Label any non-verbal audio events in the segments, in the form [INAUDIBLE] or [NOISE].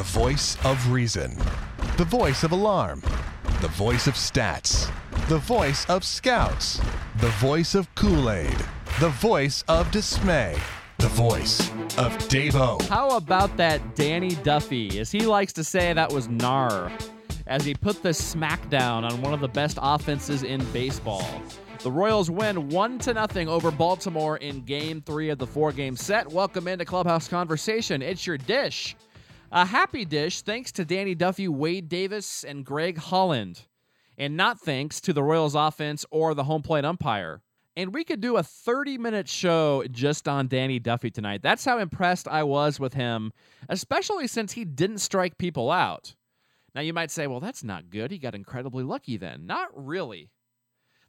The voice of reason. The voice of alarm. The voice of stats. The voice of scouts. The voice of Kool Aid. The voice of dismay. The voice of Davo. How about that Danny Duffy? As he likes to say, that was Nar. As he put the smackdown on one of the best offenses in baseball. The Royals win 1 to nothing over Baltimore in game 3 of the four-game set. Welcome into Clubhouse Conversation. It's your dish. A happy dish thanks to Danny Duffy, Wade Davis, and Greg Holland. And not thanks to the Royals offense or the home plate umpire. And we could do a 30 minute show just on Danny Duffy tonight. That's how impressed I was with him, especially since he didn't strike people out. Now, you might say, well, that's not good. He got incredibly lucky then. Not really.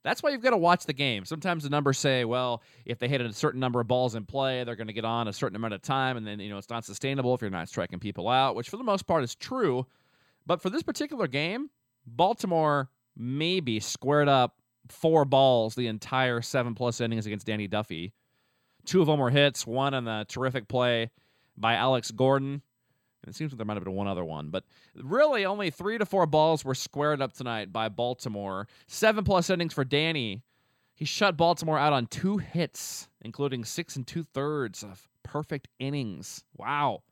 That's why you've got to watch the game. Sometimes the numbers say, well, if they hit a certain number of balls in play, they're going to get on a certain amount of time, and then you know it's not sustainable if you're not striking people out, which for the most part is true. But for this particular game, Baltimore maybe squared up four balls the entire seven plus innings against Danny Duffy. Two of them were hits, one on the terrific play by Alex Gordon. And it seems like there might have been one other one, but really only three to four balls were squared up tonight by Baltimore. Seven plus innings for Danny. He shut Baltimore out on two hits, including six and two thirds of perfect innings. Wow.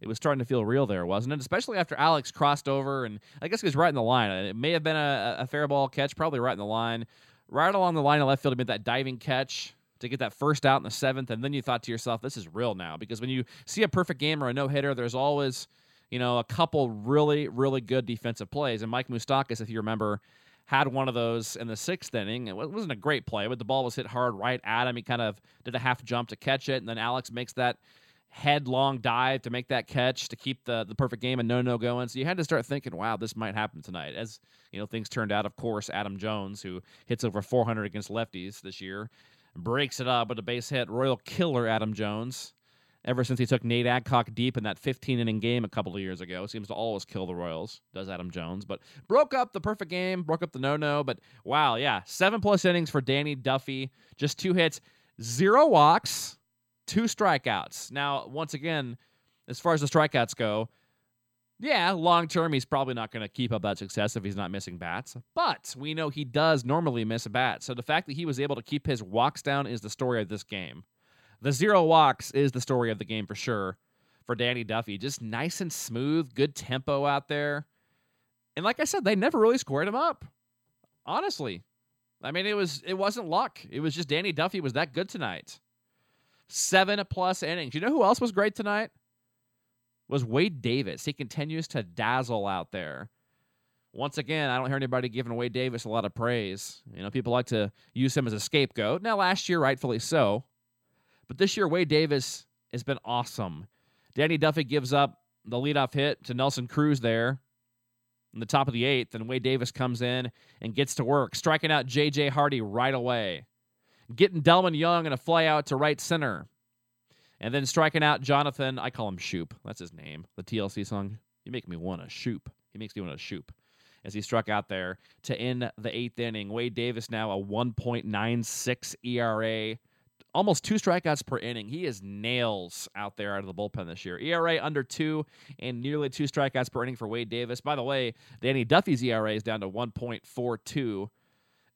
It was starting to feel real there, wasn't it? Especially after Alex crossed over, and I guess he was right in the line. It may have been a, a fair ball catch, probably right in the line. Right along the line of left field, he made that diving catch to get that first out in the seventh, and then you thought to yourself, "This is real now." Because when you see a perfect game or a no hitter, there's always, you know, a couple really, really good defensive plays. And Mike Moustakas, if you remember, had one of those in the sixth inning. It wasn't a great play, but the ball was hit hard right at him. He kind of did a half jump to catch it, and then Alex makes that headlong dive to make that catch to keep the the perfect game and no no going. So you had to start thinking, wow, this might happen tonight. As you know, things turned out. Of course, Adam Jones, who hits over 400 against lefties this year, breaks it up with a base hit. Royal killer Adam Jones. Ever since he took Nate Adcock deep in that 15 inning game a couple of years ago, seems to always kill the Royals. Does Adam Jones, but broke up the perfect game, broke up the no no. But wow, yeah, seven plus innings for Danny Duffy, just two hits, zero walks, two strikeouts. Now, once again, as far as the strikeouts go, yeah, long term, he's probably not going to keep up that success if he's not missing bats. But we know he does normally miss a bat. So the fact that he was able to keep his walks down is the story of this game. The zero walks is the story of the game for sure for Danny Duffy. Just nice and smooth, good tempo out there. And like I said, they never really squared him up. Honestly. I mean, it was it wasn't luck. It was just Danny Duffy was that good tonight. Seven plus innings. You know who else was great tonight? Was Wade Davis. He continues to dazzle out there. Once again, I don't hear anybody giving Wade Davis a lot of praise. You know, people like to use him as a scapegoat. Now, last year, rightfully so. But this year, Wade Davis has been awesome. Danny Duffy gives up the leadoff hit to Nelson Cruz there in the top of the eighth, and Wade Davis comes in and gets to work, striking out J.J. Hardy right away, getting Delmon Young in a flyout to right center. And then striking out Jonathan, I call him Shoop. That's his name. The TLC song. You make me want to shoop. He makes me want to shoop. As he struck out there to end the eighth inning. Wade Davis now a 1.96 ERA, almost two strikeouts per inning. He is nails out there out of the bullpen this year. ERA under two and nearly two strikeouts per inning for Wade Davis. By the way, Danny Duffy's ERA is down to 1.42.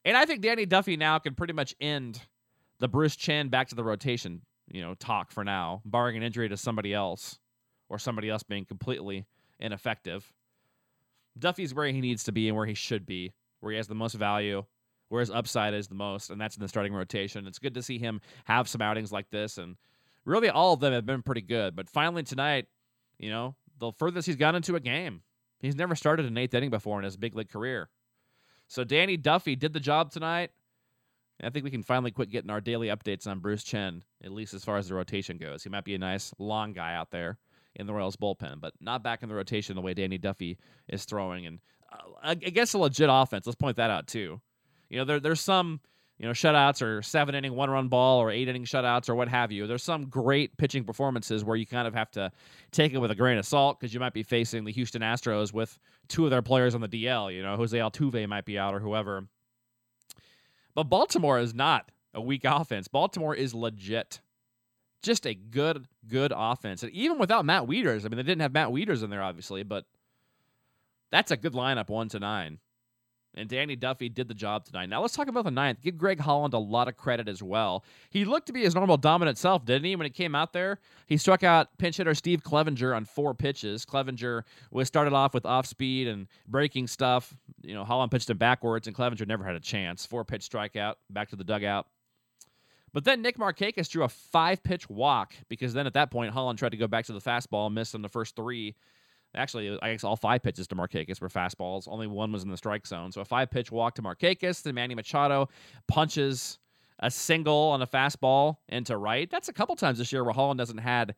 And I think Danny Duffy now can pretty much end the Bruce Chen back to the rotation you know, talk for now, barring an injury to somebody else or somebody else being completely ineffective. Duffy's where he needs to be and where he should be, where he has the most value, where his upside is the most, and that's in the starting rotation. It's good to see him have some outings like this, and really all of them have been pretty good. But finally tonight, you know, the furthest he's gone into a game. He's never started an eighth inning before in his big league career. So Danny Duffy did the job tonight. I think we can finally quit getting our daily updates on Bruce Chen, at least as far as the rotation goes. He might be a nice long guy out there in the Royals bullpen, but not back in the rotation the way Danny Duffy is throwing. And uh, I guess a legit offense. Let's point that out too. You know, there, there's some you know shutouts or seven inning one run ball or eight inning shutouts or what have you. There's some great pitching performances where you kind of have to take it with a grain of salt because you might be facing the Houston Astros with two of their players on the DL. You know, Jose Altuve might be out or whoever but Baltimore is not a weak offense. Baltimore is legit. Just a good, good offense. And even without Matt Wieters, I mean, they didn't have Matt Wieters in there, obviously, but that's a good lineup, one to nine. And Danny Duffy did the job tonight. Now let's talk about the ninth. Give Greg Holland a lot of credit as well. He looked to be his normal dominant self, didn't he? When he came out there, he struck out pinch hitter Steve Clevenger on four pitches. Clevenger was started off with off speed and breaking stuff. You know, Holland pitched him backwards, and Clevenger never had a chance. Four pitch strikeout, back to the dugout. But then Nick Markakis drew a five pitch walk because then at that point Holland tried to go back to the fastball, missed on the first three Actually, I guess all five pitches to Markakis were fastballs. Only one was in the strike zone. So a five pitch walk to Markakis. Then Manny Machado punches a single on a fastball into right. That's a couple times this year where Holland hasn't had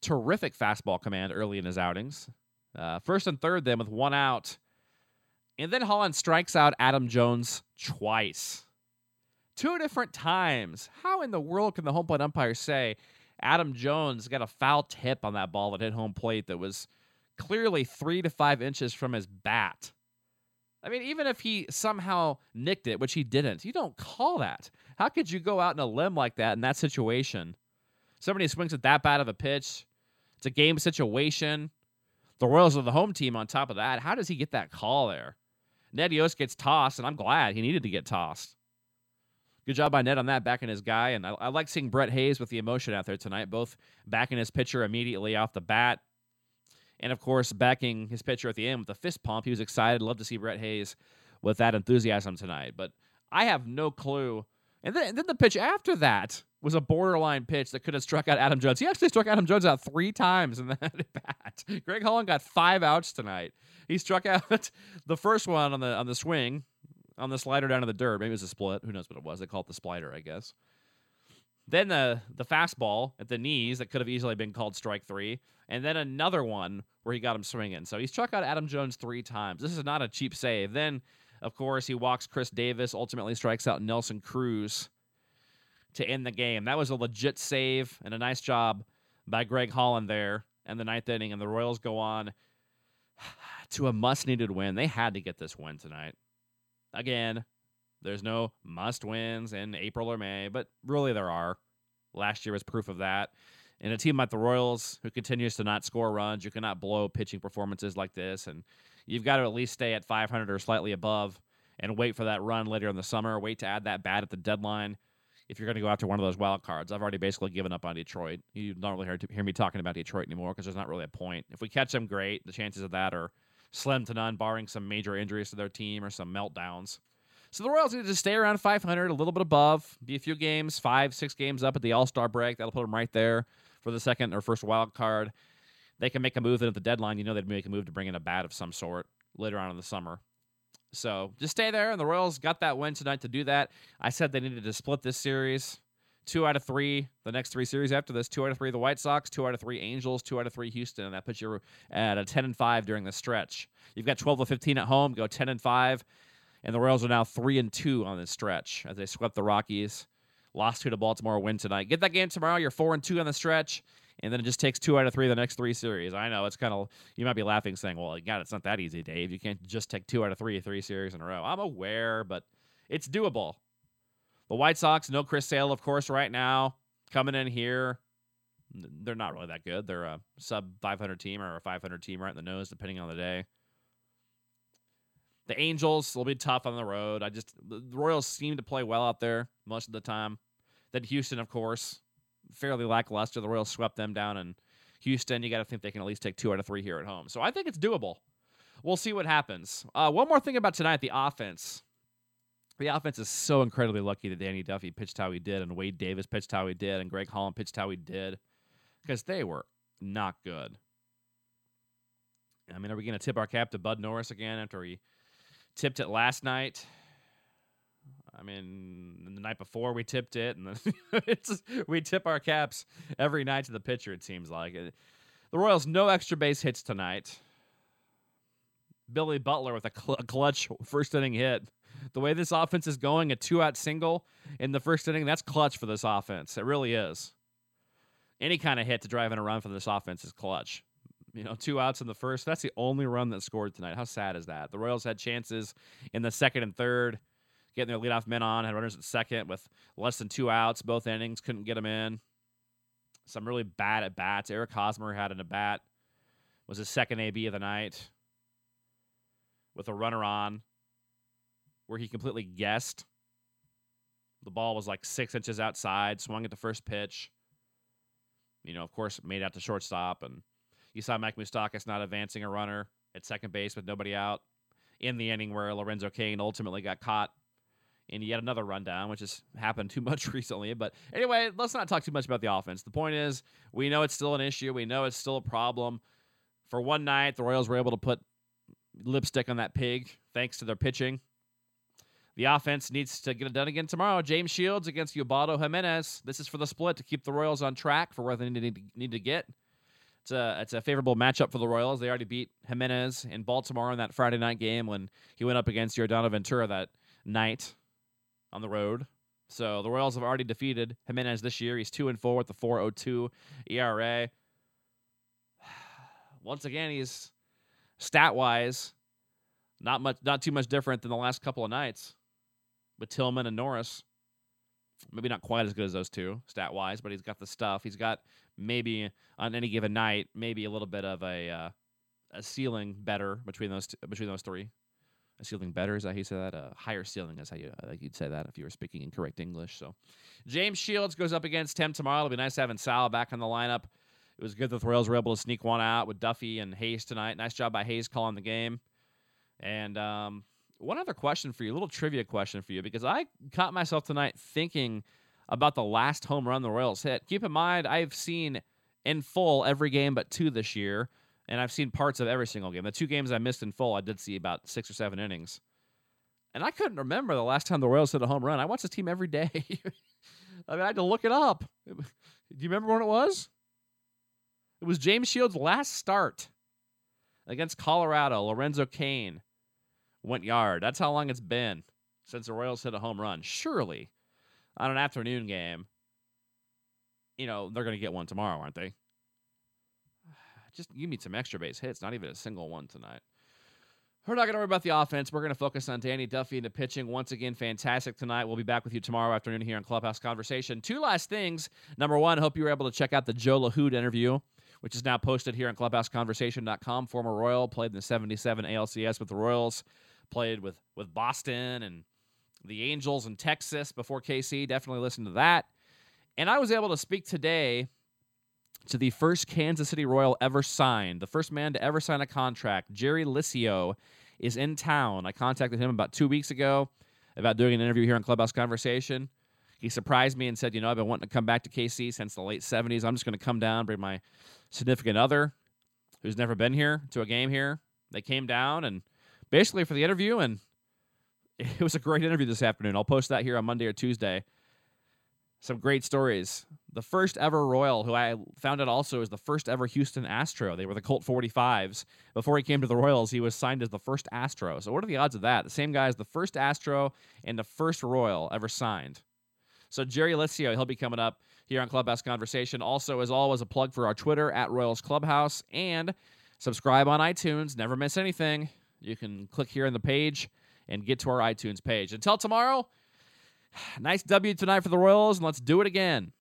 terrific fastball command early in his outings. Uh, first and third, then with one out. And then Holland strikes out Adam Jones twice. Two different times. How in the world can the home plate umpire say Adam Jones got a foul tip on that ball that hit home plate that was clearly three to five inches from his bat. I mean, even if he somehow nicked it, which he didn't, you don't call that. How could you go out in a limb like that in that situation? Somebody swings at that bad of a pitch. It's a game situation. The Royals are the home team on top of that. How does he get that call there? Ned Yost gets tossed, and I'm glad he needed to get tossed. Good job by Ned on that, backing his guy. And I, I like seeing Brett Hayes with the emotion out there tonight, both backing his pitcher immediately off the bat and of course, backing his pitcher at the end with a fist pump. He was excited. Love to see Brett Hayes with that enthusiasm tonight. But I have no clue. And then, and then the pitch after that was a borderline pitch that could have struck out Adam Jones. He actually struck Adam Jones out three times in [LAUGHS] that bat. Greg Holland got five outs tonight. He struck out [LAUGHS] the first one on the on the swing, on the slider down to the dirt. Maybe it was a split. Who knows what it was? They call it the splitter, I guess. Then the the fastball at the knees that could have easily been called strike three, and then another one where he got him swinging. So he's struck out Adam Jones three times. This is not a cheap save. Then, of course, he walks Chris Davis. Ultimately, strikes out Nelson Cruz to end the game. That was a legit save and a nice job by Greg Holland there in the ninth inning. And the Royals go on [SIGHS] to a must needed win. They had to get this win tonight. Again, there's no must wins in April or May, but really there are. Last year was proof of that. And a team like the Royals, who continues to not score runs, you cannot blow pitching performances like this. And you've got to at least stay at 500 or slightly above and wait for that run later in the summer. Wait to add that bat at the deadline if you're going to go after one of those wild cards. I've already basically given up on Detroit. You don't really hear me talking about Detroit anymore because there's not really a point. If we catch them, great. The chances of that are slim to none, barring some major injuries to their team or some meltdowns. So the Royals need to stay around 500, a little bit above, be a few games, five, six games up at the All Star break. That'll put them right there for the second or first wild card. They can make a move at the deadline. You know they'd make a move to bring in a bat of some sort later on in the summer. So just stay there, and the Royals got that win tonight to do that. I said they needed to split this series. Two out of three, the next three series after this, two out of three the White Sox, two out of three Angels, two out of three Houston, and that puts you at a ten and five during the stretch. You've got twelve to fifteen at home, go ten and five and the Royals are now three and two on this stretch as they swept the Rockies, lost two to Baltimore, win tonight. Get that game tomorrow. You're four and two on the stretch, and then it just takes two out of three the next three series. I know it's kind of you might be laughing, saying, "Well, God, it's not that easy, Dave. You can't just take two out of three three series in a row." I'm aware, but it's doable. The White Sox, no Chris Sale, of course, right now coming in here. They're not really that good. They're a sub 500 team or a 500 team right in the nose, depending on the day. The Angels will be tough on the road. I just the Royals seem to play well out there most of the time. Then Houston, of course, fairly lackluster. The Royals swept them down, in Houston, you got to think they can at least take two out of three here at home. So I think it's doable. We'll see what happens. Uh, one more thing about tonight: the offense. The offense is so incredibly lucky that Danny Duffy pitched how he did, and Wade Davis pitched how he did, and Greg Holland pitched how he did, because they were not good. I mean, are we going to tip our cap to Bud Norris again after he tipped it last night. I mean, the night before we tipped it, and [LAUGHS] it's we tip our caps every night to the pitcher. It seems like uh, the Royals no extra base hits tonight. Billy Butler with a, cl- a clutch first inning hit. The way this offense is going, a two out single in the first inning, that's clutch for this offense. It really is. Any kind of hit to drive in a run for this offense is clutch. You know, two outs in the first. That's the only run that scored tonight. How sad is that? The Royals had chances in the second and third, getting their leadoff men on, had runners at second with less than two outs, both innings, couldn't get them in. some really bad at bats. Eric Hosmer had an at bat, was his second AB of the night with a runner on where he completely guessed. The ball was like six inches outside, swung at the first pitch. You know, of course, made out to shortstop. And you saw Mike Moustakas not advancing a runner at second base with nobody out in the inning where Lorenzo Cain ultimately got caught in yet another rundown, which has happened too [LAUGHS] much recently. But anyway, let's not talk too much about the offense. The point is, we know it's still an issue. We know it's still a problem. For one night, the Royals were able to put lipstick on that pig thanks to their pitching. The offense needs to get it done again tomorrow. James Shields against Ubaldo Jimenez. This is for the split to keep the Royals on track for where they need to, need to get. It's a it's a favorable matchup for the Royals. They already beat Jimenez in Baltimore in that Friday night game when he went up against Yordano Ventura that night on the road. So the Royals have already defeated Jimenez this year. He's two and four with the 4.02 ERA. [SIGHS] Once again, he's stat wise not much, not too much different than the last couple of nights with Tillman and Norris. Maybe not quite as good as those two stat wise, but he's got the stuff. He's got maybe on any given night, maybe a little bit of a uh, a ceiling better between those two, between those three. A ceiling better is how you say that? A higher ceiling is how you uh, you'd say that if you were speaking in correct English. So, James Shields goes up against Tim tomorrow. It'll be nice having Sal back in the lineup. It was good that the Royals were able to sneak one out with Duffy and Hayes tonight. Nice job by Hayes calling the game. And um, one other question for you, a little trivia question for you, because I caught myself tonight thinking about the last home run the Royals hit. Keep in mind, I've seen in full every game but two this year, and I've seen parts of every single game. The two games I missed in full, I did see about six or seven innings. And I couldn't remember the last time the Royals hit a home run. I watch this team every day. [LAUGHS] I mean, I had to look it up. Do you remember when it was? It was James Shields' last start against Colorado. Lorenzo Cain went yard. That's how long it's been since the Royals hit a home run. Surely, on an afternoon game, you know, they're going to get one tomorrow, aren't they? [SIGHS] Just give me some extra base hits, not even a single one tonight. We're not going to worry about the offense. We're going to focus on Danny Duffy and the pitching. Once again, fantastic tonight. We'll be back with you tomorrow afternoon here on Clubhouse Conversation. Two last things. Number one, hope you were able to check out the Joe Lahoud interview, which is now posted here on ClubhouseConversation.com. Former Royal, played in the 77 ALCS with the Royals played with with Boston and the Angels and Texas before KC. Definitely listen to that. And I was able to speak today to the first Kansas City Royal ever signed, the first man to ever sign a contract. Jerry Licio is in town. I contacted him about two weeks ago about doing an interview here on Clubhouse Conversation. He surprised me and said, You know, I've been wanting to come back to KC since the late 70s. I'm just going to come down, bring my significant other who's never been here to a game here. They came down and basically for the interview, and [LAUGHS] it was a great interview this afternoon. I'll post that here on Monday or Tuesday. Some great stories. The first ever Royal, who I found out also is the first ever Houston Astro. They were the Colt 45s. Before he came to the Royals, he was signed as the first Astro. So, what are the odds of that? The same guy as the first Astro and the first Royal ever signed. So, Jerry Licio, he'll be coming up here on Clubhouse Conversation. Also, as always, a plug for our Twitter at Royals Clubhouse and subscribe on iTunes. Never miss anything. You can click here on the page and get to our iTunes page. Until tomorrow, [SIGHS] nice W tonight for the Royals, and let's do it again.